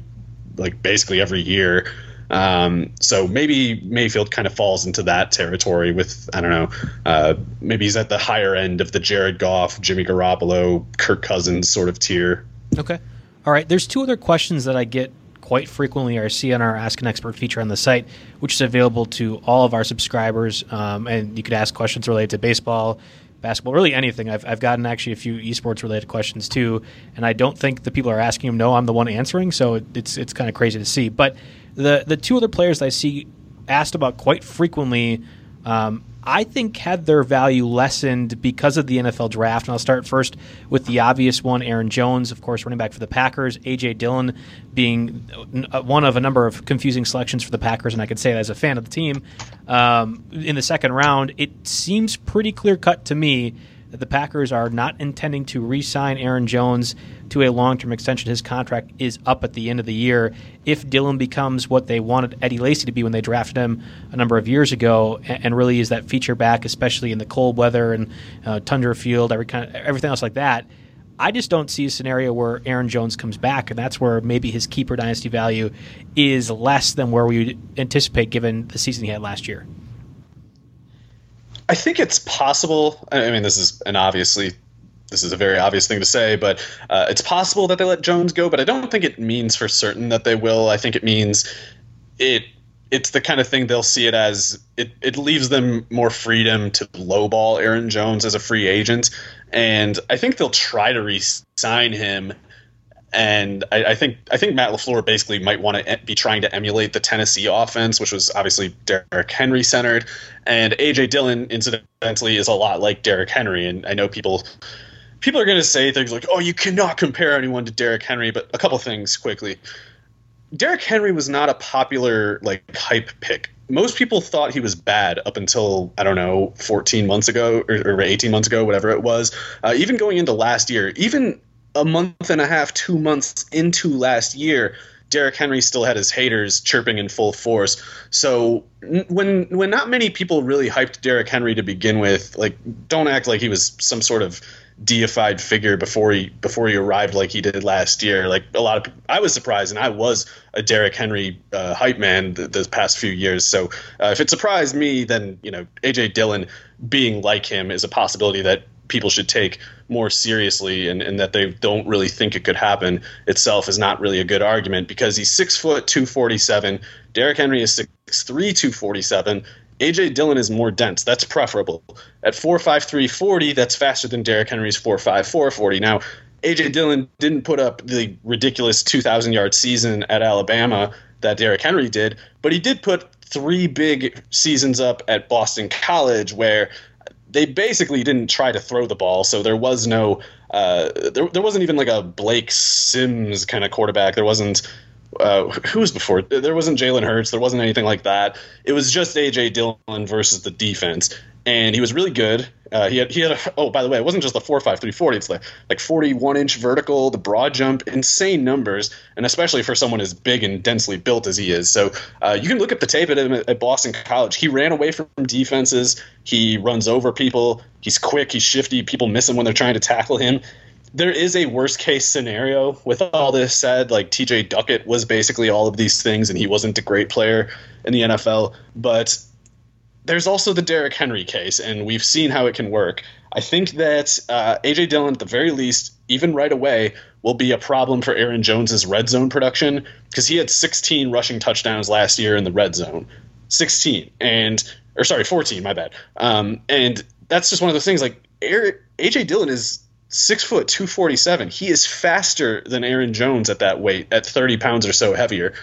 like basically every year. Um, so maybe Mayfield kind of falls into that territory with I don't know. Uh, maybe he's at the higher end of the Jared Goff, Jimmy Garoppolo, Kirk Cousins sort of tier. Okay. All right, there's two other questions that I get quite frequently or I see on our Ask an Expert feature on the site, which is available to all of our subscribers. Um, and you could ask questions related to baseball, basketball, really anything. I've, I've gotten actually a few esports related questions too, and I don't think the people are asking them No, I'm the one answering, so it, it's it's kind of crazy to see. But the the two other players I see asked about quite frequently um, I think had their value lessened because of the NFL draft. And I'll start first with the obvious one Aaron Jones, of course, running back for the Packers, A.J. Dillon being uh, one of a number of confusing selections for the Packers. And I could say that as a fan of the team. Um, in the second round, it seems pretty clear cut to me that the Packers are not intending to re sign Aaron Jones to a long term extension. His contract is up at the end of the year. If Dillon becomes what they wanted Eddie Lacy to be when they drafted him a number of years ago, and, really is that feature back, especially in the cold weather and uh, tundra field, every kind of, everything else like that. I just don't see a scenario where Aaron Jones comes back, and that's where maybe his keeper dynasty value is less than where we anticipate given the season he had last year. I think it's possible. I mean, this is an obviously this is a very obvious thing to say, but uh, it's possible that they let Jones go. But I don't think it means for certain that they will. I think it means it. It's the kind of thing they'll see it as it, it leaves them more freedom to lowball Aaron Jones as a free agent. And I think they'll try to re sign him and I, I, think I think Matt LaFleur basically might want to be trying to emulate the Tennessee offense, which was obviously Derrick Henry centered, and AJ Dillon incidentally is a lot like Derrick Henry, and I know people people are going to say things like, "Oh, you cannot compare anyone to Derrick Henry," but a couple things quickly. Derrick Henry was not a popular like hype pick. Most people thought he was bad up until I don't know, 14 months ago or, or 18 months ago, whatever it was. Uh, even going into last year, even a month and a half, two months into last year, Derrick Henry still had his haters chirping in full force. So when when not many people really hyped Derrick Henry to begin with, like don't act like he was some sort of deified figure before he before he arrived like he did last year. Like a lot of I was surprised, and I was a Derrick Henry uh, hype man th- the past few years. So uh, if it surprised me, then you know AJ Dillon being like him is a possibility that people should take more seriously and, and that they don't really think it could happen itself is not really a good argument because he's six foot two forty seven. Derrick Henry is six three two forty seven. AJ Dillon is more dense. That's preferable. At four five three forty, that's faster than Derrick Henry's four five four forty. Now, AJ Dillon didn't put up the ridiculous two thousand yard season at Alabama that Derrick Henry did, but he did put three big seasons up at Boston College where they basically didn't try to throw the ball, so there was no uh, there, there wasn't even like a Blake Sims kind of quarterback. There wasn't uh, who was before? There wasn't Jalen Hurts. There wasn't anything like that. It was just AJ Dillon versus the defense, and he was really good. Uh, he had he had a, oh by the way it wasn't just the four five three forty it's like like forty one inch vertical the broad jump insane numbers and especially for someone as big and densely built as he is so uh, you can look at the tape at him at, at Boston College he ran away from defenses he runs over people he's quick he's shifty people miss him when they're trying to tackle him there is a worst case scenario with all this said. Like TJ Duckett was basically all of these things, and he wasn't a great player in the NFL. But there's also the Derrick Henry case, and we've seen how it can work. I think that uh, AJ Dillon, at the very least, even right away, will be a problem for Aaron Jones's red zone production because he had 16 rushing touchdowns last year in the red zone, 16, and or sorry, 14, my bad. Um, and that's just one of those things. Like AJ Dillon is six foot 247. He is faster than Aaron Jones at that weight, at 30 pounds or so heavier.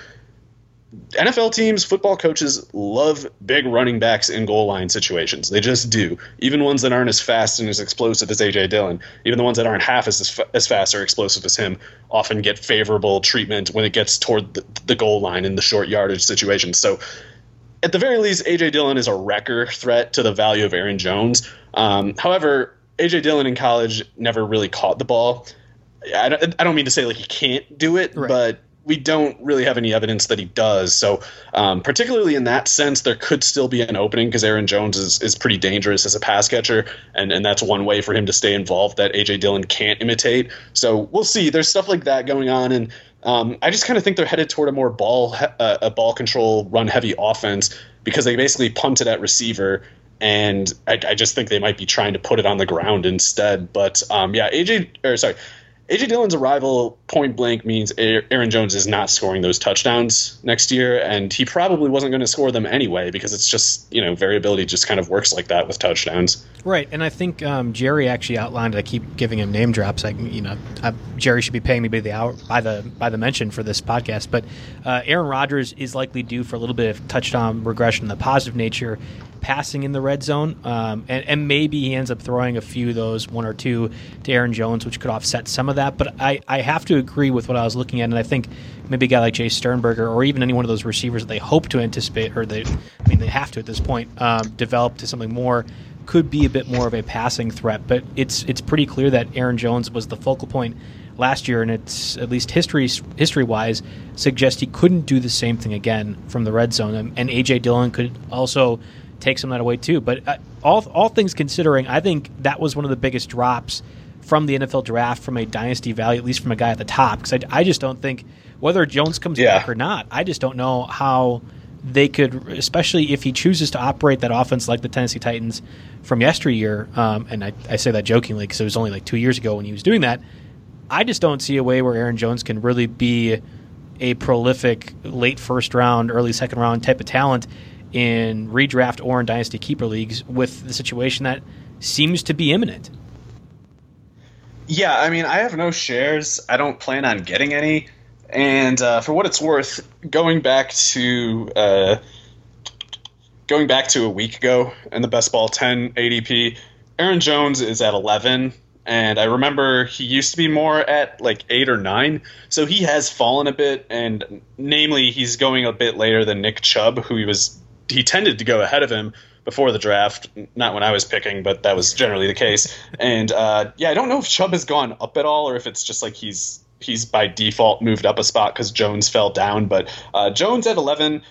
NFL teams, football coaches love big running backs in goal line situations. They just do. Even ones that aren't as fast and as explosive as AJ Dillon, even the ones that aren't half as as fast or explosive as him, often get favorable treatment when it gets toward the, the goal line in the short yardage situation. So, at the very least, AJ Dillon is a wrecker threat to the value of Aaron Jones. Um, however, AJ Dillon in college never really caught the ball. I don't, I don't mean to say like he can't do it, right. but we don't really have any evidence that he does. So, um, particularly in that sense, there could still be an opening because Aaron Jones is, is pretty dangerous as a pass catcher, and, and that's one way for him to stay involved that AJ Dillon can't imitate. So we'll see. There's stuff like that going on, and um, I just kind of think they're headed toward a more ball uh, a ball control run heavy offense because they basically punted at receiver and I, I, just think they might be trying to put it on the ground instead. But um, yeah, AJ or sorry, AJ Dillon's arrival point blank means Aaron Jones is not scoring those touchdowns next year, and he probably wasn't going to score them anyway because it's just you know variability just kind of works like that with touchdowns. Right, and I think um, Jerry actually outlined. I keep giving him name drops. I you know I, Jerry should be paying me by the hour by the by the mention for this podcast, but uh, Aaron Rodgers is likely due for a little bit of touchdown regression the positive nature passing in the red zone, um, and, and, maybe he ends up throwing a few of those, one or two, to Aaron Jones, which could offset some of that. But I, I have to agree with what I was looking at, and I think maybe a guy like Jace Sternberger or even any one of those receivers that they hope to anticipate, or they, I mean, they have to at this point, um, develop to something more could be a bit more of a passing threat. But it's it's pretty clear that Aaron Jones was the focal point last year, and it's at least history history wise suggests he couldn't do the same thing again from the red zone. And, and AJ Dillon could also take some of that away too. But uh, all all things considering, I think that was one of the biggest drops from the NFL draft from a dynasty value, at least from a guy at the top. Because I, I, just don't think whether Jones comes yeah. back or not, I just don't know how they could, especially if he chooses to operate that offense like the Tennessee Titans from yesteryear. Um, and I, I say that jokingly because it was only like two years ago when he was doing that. I just don't see a way where Aaron Jones can really be a prolific late first round, early second round type of talent in redraft or in dynasty keeper leagues with the situation that seems to be imminent. Yeah, I mean, I have no shares. I don't plan on getting any. And uh, for what it's worth, going back to uh, going back to a week ago in the best ball 10 ADP, Aaron Jones is at 11 and I remember he used to be more at like eight or nine, so he has fallen a bit. And namely, he's going a bit later than Nick Chubb, who he was he tended to go ahead of him before the draft. Not when I was picking, but that was generally the case. And uh, yeah, I don't know if Chubb has gone up at all, or if it's just like he's he's by default moved up a spot because Jones fell down. But uh, Jones at eleven.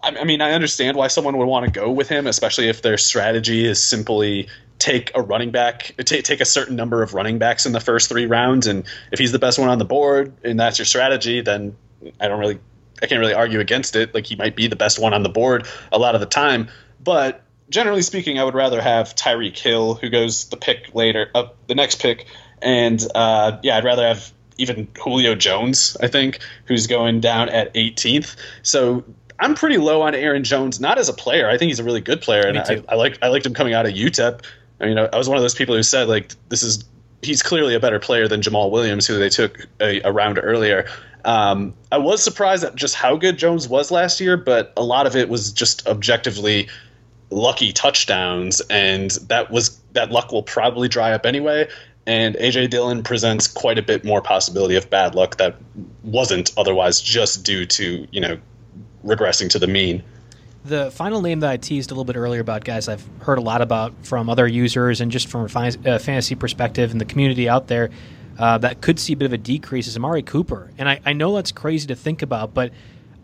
I, I mean, I understand why someone would want to go with him, especially if their strategy is simply take a running back, take, take a certain number of running backs in the first three rounds, and if he's the best one on the board and that's your strategy, then I don't really I can't really argue against it. Like he might be the best one on the board a lot of the time, but generally speaking, I would rather have Tyreek Hill, who goes the pick later, up uh, the next pick, and uh, yeah, I'd rather have even Julio Jones, I think, who's going down at 18th. So I'm pretty low on Aaron Jones, not as a player. I think he's a really good player, and I, I like I liked him coming out of UTEP. I mean, I, I was one of those people who said like this is he's clearly a better player than Jamaal Williams, who they took a, a round earlier. Um, I was surprised at just how good Jones was last year, but a lot of it was just objectively lucky touchdowns, and that was that luck will probably dry up anyway. And AJ Dillon presents quite a bit more possibility of bad luck that wasn't otherwise just due to you know regressing to the mean. The final name that I teased a little bit earlier about guys I've heard a lot about from other users and just from a uh, fantasy perspective and the community out there uh, that could see a bit of a decrease is Amari Cooper. And I, I know that's crazy to think about, but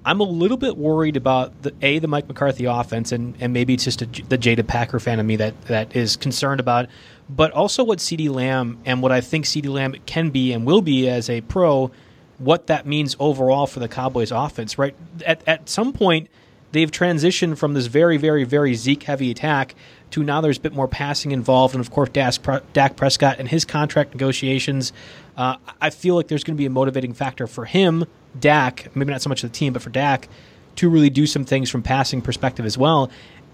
I'm a little bit worried about the a the Mike McCarthy offense, and, and maybe it's just a, the jaded Packer fan of me that that is concerned about, but also what CeeDee Lamb and what I think CeeDee Lamb can be and will be as a pro, what that means overall for the Cowboys offense. Right at at some point, they've transitioned from this very very very Zeke heavy attack to now there's a bit more passing involved, and of course Dak Prescott and his contract negotiations. Uh, I feel like there's going to be a motivating factor for him Dak, maybe not so much the team, but for Dak to really do some things from passing perspective as well.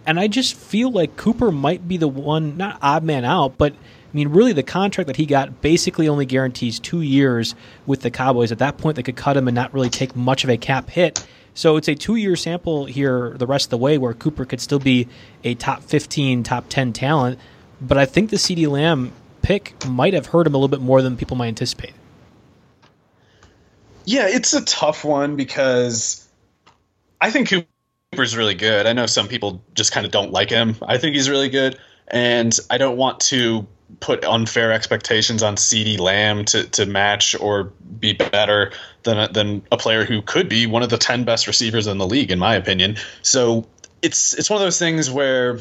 And I just feel like Cooper might be the one, not odd man out, but I mean, really, the contract that he got basically only guarantees two years with the Cowboys. At that point, they could cut him and not really take much of a cap hit. So it's a two year sample here the rest of the way where Cooper could still be a top 15, top 10 talent. But I think the CeeDee Lamb pick might have hurt him a little bit more than people might anticipate. Yeah, it's a tough one because I think Cooper's really good. I know some people just kind of don't like him. I think he's really good, and I don't want to put unfair expectations on CeeDee Lamb to, to match or be better than a, than a player who could be one of the 10 best receivers in the league in my opinion. So it's it's one of those things where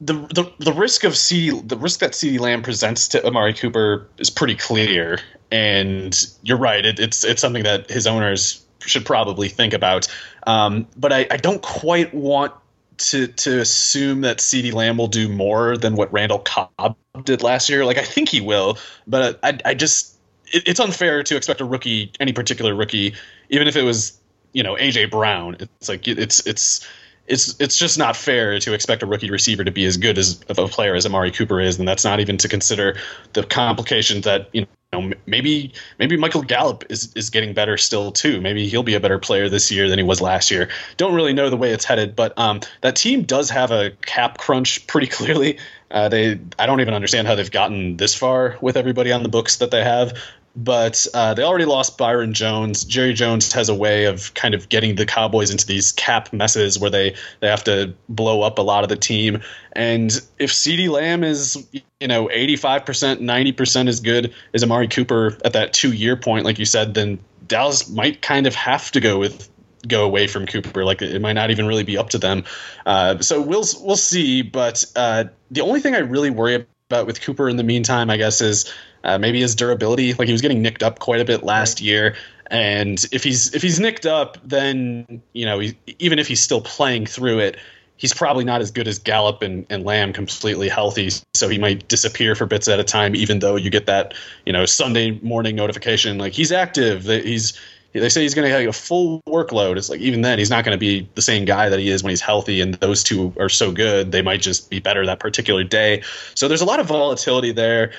the, the the risk of CeeDee the risk that CeeDee Lamb presents to Amari Cooper is pretty clear and you're right. It, it's it's something that his owners should probably think about. Um, but I, I don't quite want to to assume that CeeDee Lamb will do more than what Randall Cobb did last year. Like I think he will, but I I just it, it's unfair to expect a rookie, any particular rookie, even if it was you know AJ Brown. It's like it's it's it's it's just not fair to expect a rookie receiver to be as good as of a player as Amari Cooper is, and that's not even to consider the complications that you know maybe maybe Michael Gallup is is getting better still too. Maybe he'll be a better player this year than he was last year. Don't really know the way it's headed, but um, that team does have a cap crunch pretty clearly. Uh, they I don't even understand how they've gotten this far with everybody on the books that they have but uh, they already lost Byron Jones. Jerry Jones has a way of kind of getting the Cowboys into these cap messes where they, they have to blow up a lot of the team. And if CeeDee Lamb is, you know, 85%, 90% as good as Amari Cooper at that two year point, like you said, then Dallas might kind of have to go with go away from Cooper. Like it might not even really be up to them. Uh, so we'll we'll see. But uh, the only thing I really worry about with Cooper in the meantime, I guess, is uh, maybe his durability. Like he was getting nicked up quite a bit last year, and if he's if he's nicked up, then you know he, even if he's still playing through it, he's probably not as good as Gallup and, and Lamb completely healthy. So he might disappear for bits at a time, even though you get that you know Sunday morning notification like he's active. That he's they say he's going to have a full workload. It's like even then he's not going to be the same guy that he is when he's healthy. And those two are so good, they might just be better that particular day. So there's a lot of volatility there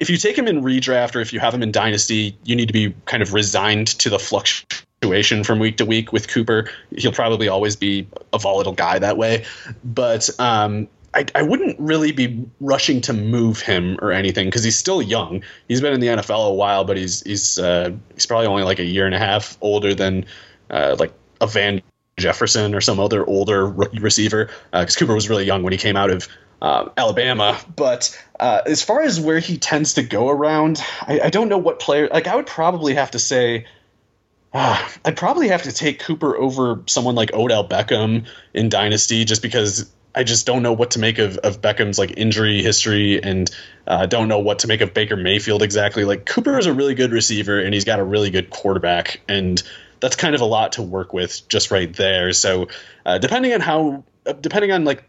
if you take him in redraft or if you have him in dynasty, you need to be kind of resigned to the fluctuation from week to week with Cooper. He'll probably always be a volatile guy that way. But um, I, I, wouldn't really be rushing to move him or anything because he's still young. He's been in the NFL a while, but he's he's uh, he's probably only like a year and a half older than uh, like a Van Jefferson or some other older rookie receiver because uh, Cooper was really young when he came out of uh, Alabama. But uh, as far as where he tends to go around, I, I, don't know what player. Like I would probably have to say, I'd probably have to take Cooper over someone like Odell Beckham in Dynasty, just because I just don't know what to make of, of Beckham's like injury history, and uh, don't know what to make of Baker Mayfield exactly. Like Cooper is a really good receiver, and he's got a really good quarterback, and that's kind of a lot to work with just right there. So uh, depending on how, uh, depending on like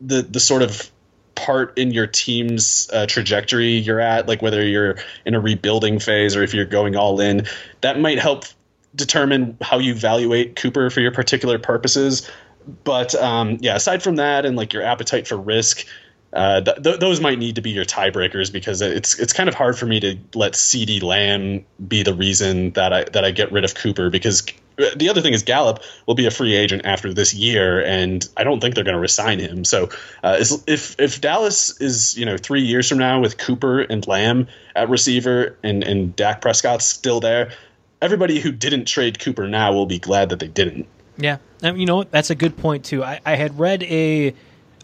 the the sort of part in your team's uh, trajectory you're at, like whether you're in a rebuilding phase or if you're going all in, that might help determine how you evaluate Cooper for your particular purposes. But um, yeah, aside from that and like your appetite for risk, uh, th- th- those might need to be your tiebreakers because it's it's kind of hard for me to let CeeDee Lamb be the reason that I that I get rid of Cooper because the other thing is Gallup will be a free agent after this year, and I don't think they're going to resign him. So uh, if if Dallas is you know three years from now with Cooper and Lamb at receiver and and Dak Prescott's still there, everybody who didn't trade Cooper now will be glad that they didn't. Yeah, you know that's a good point too. I, I had read a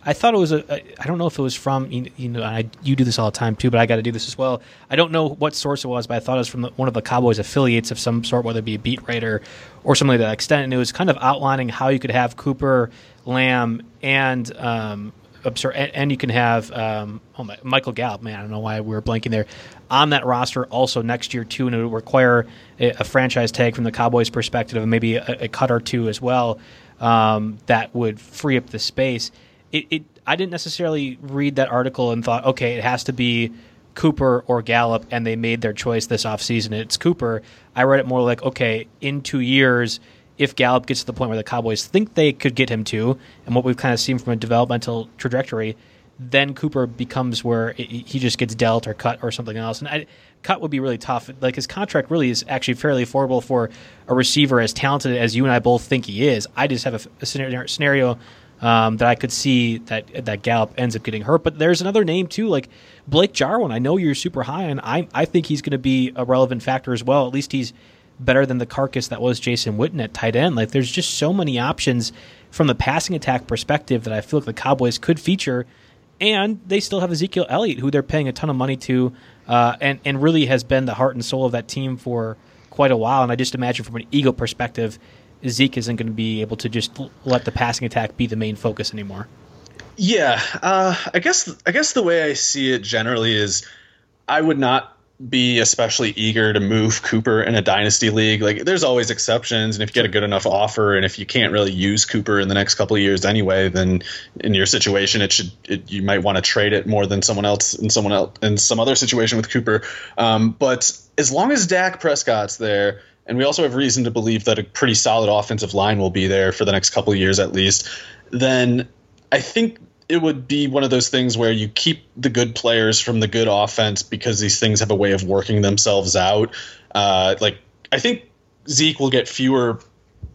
I thought it was a. I don't know if it was from you know. I, you do this all the time too, but I got to do this as well. I don't know what source it was, but I thought it was from the, one of the Cowboys affiliates of some sort, whether it be a beat writer or something to that extent. And it was kind of outlining how you could have Cooper, Lamb, and um, and, and, you can have um, oh my, Michael Gallup. Man, I don't know why we were blanking there on that roster also next year too, and it would require a, a franchise tag from the Cowboys' perspective, and maybe a, a cut or two as well. Um, that would free up the space it, it I didn't necessarily read that article and thought, okay, it has to be Cooper or Gallup, and they made their choice this offseason. It's Cooper. I read it more like, okay, in two years, if Gallup gets to the point where the Cowboys think they could get him to, and what we've kind of seen from a developmental trajectory, then Cooper becomes where it, he just gets dealt or cut or something else. And I, cut would be really tough. Like his contract really is actually fairly affordable for a receiver as talented as you and I both think he is. I just have a, a scenario um, that I could see that that Gallup ends up getting hurt. But there's another name too, like Blake Jarwin. I know you're super high on. I I think he's going to be a relevant factor as well. At least he's better than the carcass that was Jason Witten at tight end. Like there's just so many options from the passing attack perspective that I feel like the Cowboys could feature. And they still have Ezekiel Elliott, who they're paying a ton of money to, uh, and and really has been the heart and soul of that team for quite a while. And I just imagine from an ego perspective, Zeke isn't going to be able to just let the passing attack be the main focus anymore. Yeah, uh, I guess I guess the way I see it generally is, I would not be especially eager to move Cooper in a dynasty league. Like, there's always exceptions, and if you get a good enough offer, and if you can't really use Cooper in the next couple of years anyway, then in your situation, it should it, you might want to trade it more than someone else in someone else in some other situation with Cooper. Um, but as long as Dak Prescott's there and we also have reason to believe that a pretty solid offensive line will be there for the next couple of years at least, then I think it would be one of those things where you keep the good players from the good offense because these things have a way of working themselves out. Uh, like I think Zeke will get fewer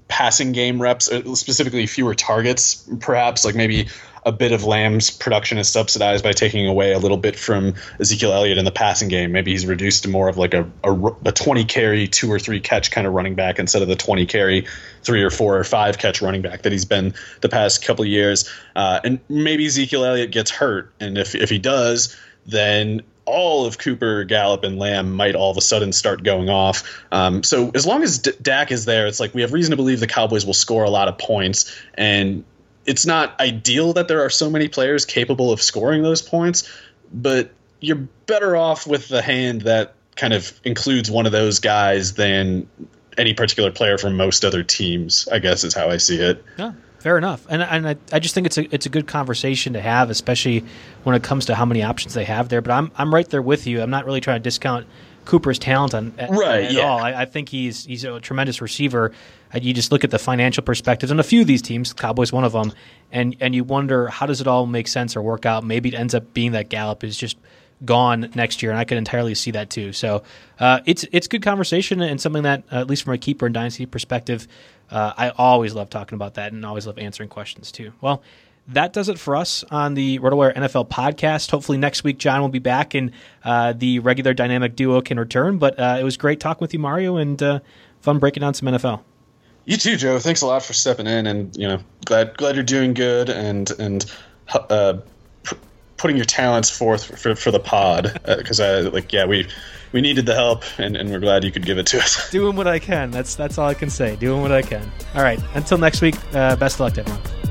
passing game reps, uh, specifically fewer targets, perhaps like maybe a bit of Lamb's production is subsidized by taking away a little bit from Ezekiel Elliott in the passing game. Maybe he's reduced to more of like a, a, a 20 carry, two or three catch kind of running back instead of the 20 carry, three or four or five catch running back that he's been the past couple years. Uh, and maybe Ezekiel Elliott gets hurt. And if, if he does, then all of Cooper, Gallup, and Lamb might all of a sudden start going off. Um, so as long as D- Dak is there, it's like we have reason to believe the Cowboys will score a lot of points. And it's not ideal that there are so many players capable of scoring those points, but you're better off with the hand that kind of includes one of those guys than any particular player from most other teams. I guess is how I see it. Yeah, fair enough. And and I, I just think it's a it's a good conversation to have, especially when it comes to how many options they have there. But I'm I'm right there with you. I'm not really trying to discount Cooper's talent on at, right, at yeah. all. I, I, think he's he's a tremendous receiver. Uh, you just look at the financial perspectives, and a few of these teams, Cowboys one of them, and and you wonder how does it all make sense or work out. Maybe it ends up being that Gallup is just gone next year, and I could entirely see that too. So uh, it's it's good conversation and something that uh, at least from a keeper and dynasty perspective, uh, I always love talking about that and always love answering questions too. Well that does it for us on the RotoWire NFL podcast. Hopefully next week John will be back and uh, the regular dynamic duo can return. But uh, it was great talking with you, Mario, and uh, fun breaking down some NFL. You too, Joe. Thanks a lot for stepping in, and you know, glad glad you're doing good and and uh, p- putting your talents forth for, for the pod because uh, I like yeah we we needed the help and, and we're glad you could give it to us. Doing what I can. That's that's all I can say. Doing what I can. All right. Until next week. Uh, best of luck to everyone.